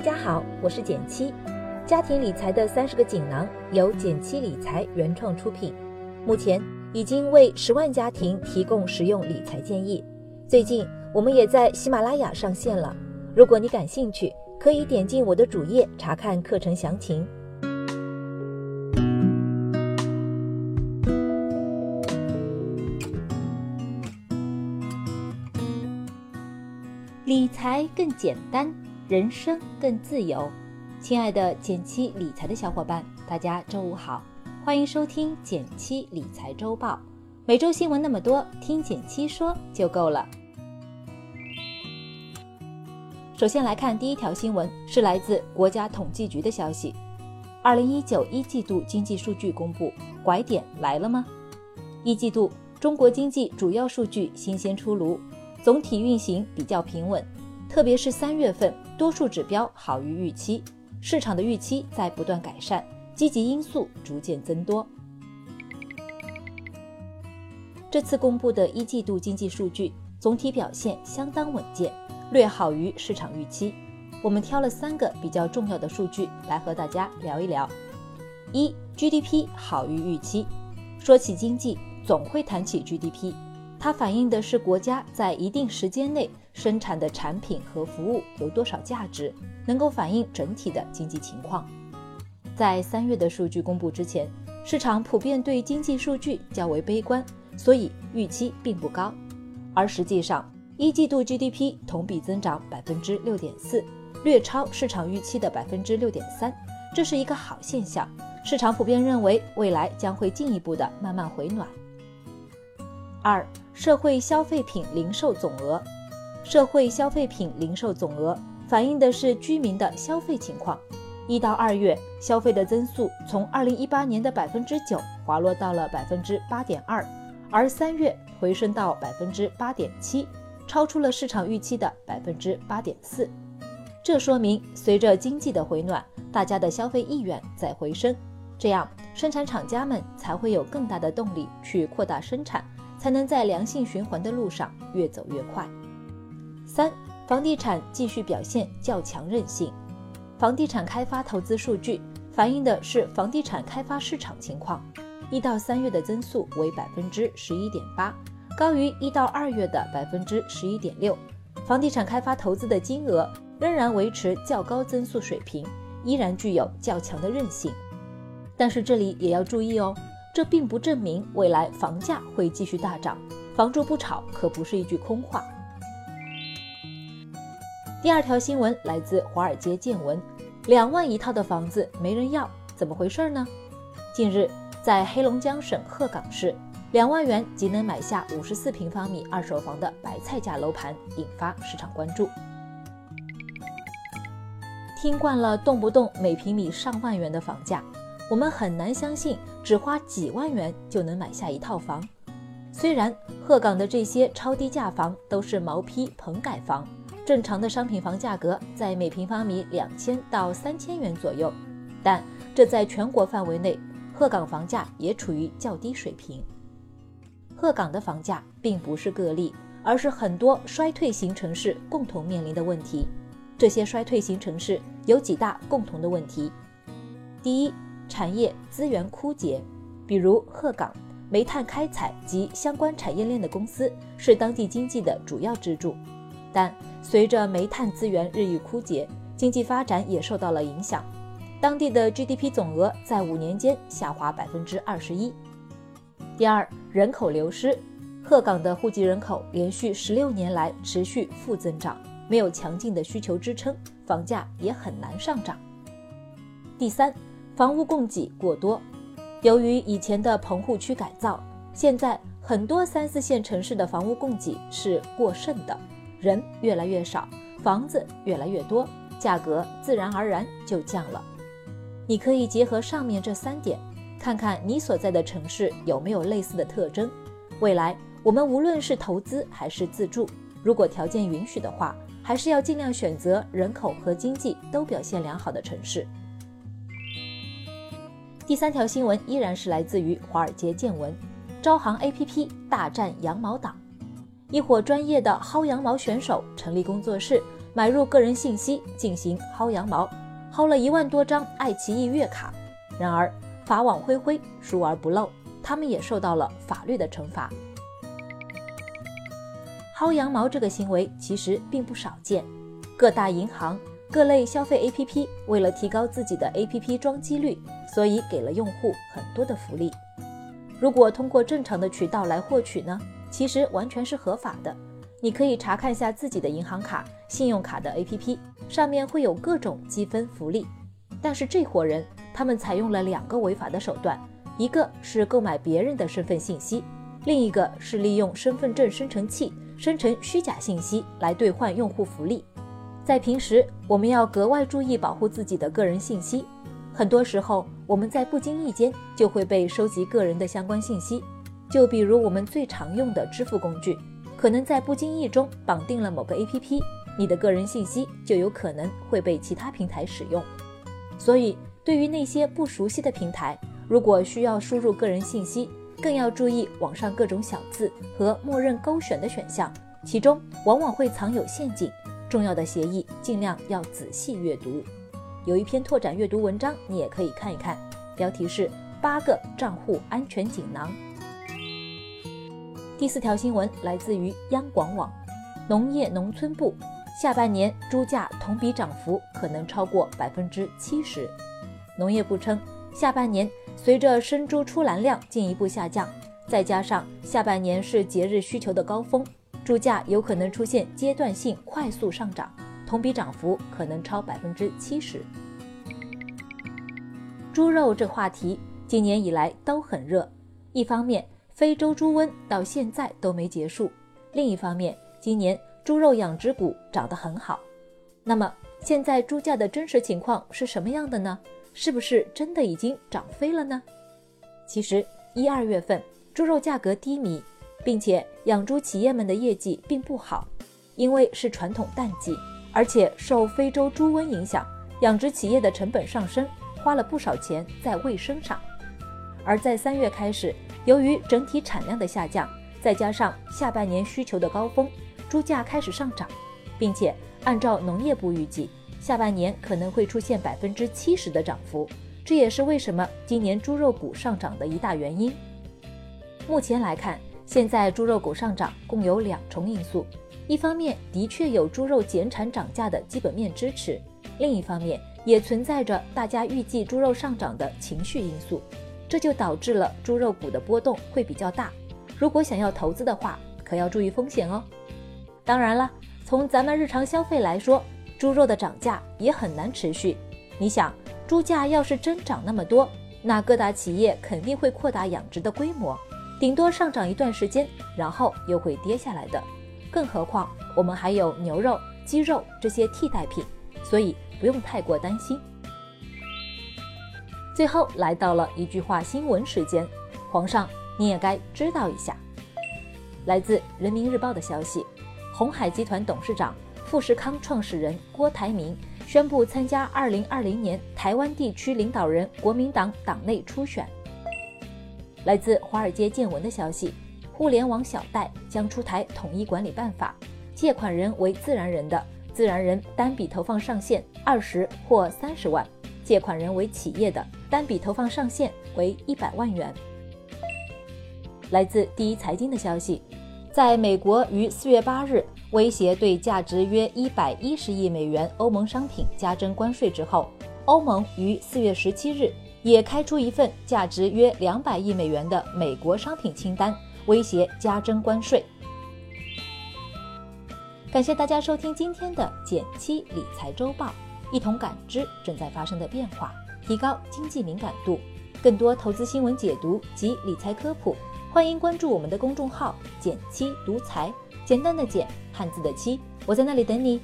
大家好，我是简七，家庭理财的三十个锦囊由简七理财原创出品，目前已经为十万家庭提供实用理财建议。最近我们也在喜马拉雅上线了，如果你感兴趣，可以点进我的主页查看课程详情。理财更简单，人生更自由。亲爱的减七理财的小伙伴，大家周五好，欢迎收听减七理财周报。每周新闻那么多，听减七说就够了。首先来看第一条新闻，是来自国家统计局的消息：二零一九一季度经济数据公布，拐点来了吗？一季度中国经济主要数据新鲜出炉。总体运行比较平稳，特别是三月份，多数指标好于预期，市场的预期在不断改善，积极因素逐渐增多。这次公布的一季度经济数据总体表现相当稳健，略好于市场预期。我们挑了三个比较重要的数据来和大家聊一聊。一，GDP 好于预期。说起经济，总会谈起 GDP。它反映的是国家在一定时间内生产的产品和服务有多少价值，能够反映整体的经济情况。在三月的数据公布之前，市场普遍对经济数据较为悲观，所以预期并不高。而实际上，一季度 GDP 同比增长百分之六点四，略超市场预期的百分之六点三，这是一个好现象。市场普遍认为未来将会进一步的慢慢回暖。二。社会消费品零售总额，社会消费品零售总额反映的是居民的消费情况。一到二月，消费的增速从二零一八年的百分之九滑落到了百分之八点二，而三月回升到百分之八点七，超出了市场预期的百分之八点四。这说明，随着经济的回暖，大家的消费意愿在回升，这样生产厂家们才会有更大的动力去扩大生产。才能在良性循环的路上越走越快。三、房地产继续表现较强韧性。房地产开发投资数据反映的是房地产开发市场情况。一到三月的增速为百分之十一点八，高于一到二月的百分之十一点六。房地产开发投资的金额仍然维持较高增速水平，依然具有较强的韧性。但是这里也要注意哦。这并不证明未来房价会继续大涨，房住不炒可不是一句空话。第二条新闻来自华尔街见闻，两万一套的房子没人要，怎么回事呢？近日，在黑龙江省鹤岗市，两万元即能买下五十四平方米二手房的白菜价楼盘引发市场关注。听惯了动不动每平米上万元的房价。我们很难相信，只花几万元就能买下一套房。虽然鹤岗的这些超低价房都是毛坯棚改房，正常的商品房价格在每平方米两千到三千元左右，但这在全国范围内，鹤岗房价也处于较低水平。鹤岗的房价并不是个例，而是很多衰退型城市共同面临的问题。这些衰退型城市有几大共同的问题：第一，产业资源枯竭，比如鹤岗煤炭开采及相关产业链的公司是当地经济的主要支柱，但随着煤炭资源日益枯竭，经济发展也受到了影响，当地的 GDP 总额在五年间下滑百分之二十一。第二，人口流失，鹤岗的户籍人口连续十六年来持续负增长，没有强劲的需求支撑，房价也很难上涨。第三。房屋供给过多，由于以前的棚户区改造，现在很多三四线城市的房屋供给是过剩的，人越来越少，房子越来越多，价格自然而然就降了。你可以结合上面这三点，看看你所在的城市有没有类似的特征。未来我们无论是投资还是自住，如果条件允许的话，还是要尽量选择人口和经济都表现良好的城市。第三条新闻依然是来自于华尔街见闻，招行 APP 大战羊毛党。一伙专业的薅羊毛选手成立工作室，买入个人信息进行薅羊毛，薅了一万多张爱奇艺月卡。然而法网恢恢，疏而不漏，他们也受到了法律的惩罚。薅羊毛这个行为其实并不少见，各大银行、各类消费 APP 为了提高自己的 APP 装机率，所以给了用户很多的福利。如果通过正常的渠道来获取呢，其实完全是合法的。你可以查看一下自己的银行卡、信用卡的 APP，上面会有各种积分福利。但是这伙人，他们采用了两个违法的手段，一个是购买别人的身份信息，另一个是利用身份证生成器。生成虚假信息来兑换用户福利，在平时我们要格外注意保护自己的个人信息。很多时候，我们在不经意间就会被收集个人的相关信息。就比如我们最常用的支付工具，可能在不经意中绑定了某个 APP，你的个人信息就有可能会被其他平台使用。所以，对于那些不熟悉的平台，如果需要输入个人信息，更要注意网上各种小字和默认勾选的选项，其中往往会藏有陷阱。重要的协议尽量要仔细阅读。有一篇拓展阅读文章，你也可以看一看，标题是“八个账户安全锦囊”。第四条新闻来自于央广网，农业农村部下半年猪价同比涨幅可能超过百分之七十。农业部称，下半年。随着生猪出栏量进一步下降，再加上下半年是节日需求的高峰，猪价有可能出现阶段性快速上涨，同比涨幅可能超百分之七十。猪肉这话题今年以来都很热，一方面非洲猪瘟到现在都没结束，另一方面今年猪肉养殖股涨得很好。那么现在猪价的真实情况是什么样的呢？是不是真的已经涨飞了呢？其实一二月份猪肉价格低迷，并且养猪企业们的业绩并不好，因为是传统淡季，而且受非洲猪瘟影响，养殖企业的成本上升，花了不少钱在卫生上。而在三月开始，由于整体产量的下降，再加上下半年需求的高峰，猪价开始上涨，并且按照农业部预计。下半年可能会出现百分之七十的涨幅，这也是为什么今年猪肉股上涨的一大原因。目前来看，现在猪肉股上涨共有两重因素：一方面的确有猪肉减产涨价的基本面支持，另一方面也存在着大家预计猪肉上涨的情绪因素，这就导致了猪肉股的波动会比较大。如果想要投资的话，可要注意风险哦。当然了，从咱们日常消费来说，猪肉的涨价也很难持续。你想，猪价要是真涨那么多，那各大企业肯定会扩大养殖的规模，顶多上涨一段时间，然后又会跌下来的。更何况我们还有牛肉、鸡肉这些替代品，所以不用太过担心。最后来到了一句话新闻时间，皇上你也该知道一下。来自人民日报的消息，红海集团董事长。富士康创始人郭台铭宣布参加2020年台湾地区领导人国民党党内初选。来自华尔街见闻的消息，互联网小贷将出台统一管理办法，借款人为自然人的，自然人单笔投放上限二十或三十万；借款人为企业的，单笔投放上限为一百万元。来自第一财经的消息，在美国于四月八日。威胁对价值约一百一十亿美元欧盟商品加征关税之后，欧盟于四月十七日也开出一份价值约两百亿美元的美国商品清单，威胁加征关税。感谢大家收听今天的减七理财周报，一同感知正在发生的变化，提高经济敏感度。更多投资新闻解读及理财科普，欢迎关注我们的公众号“简七独裁”。简单的简，汉字的七，我在那里等你。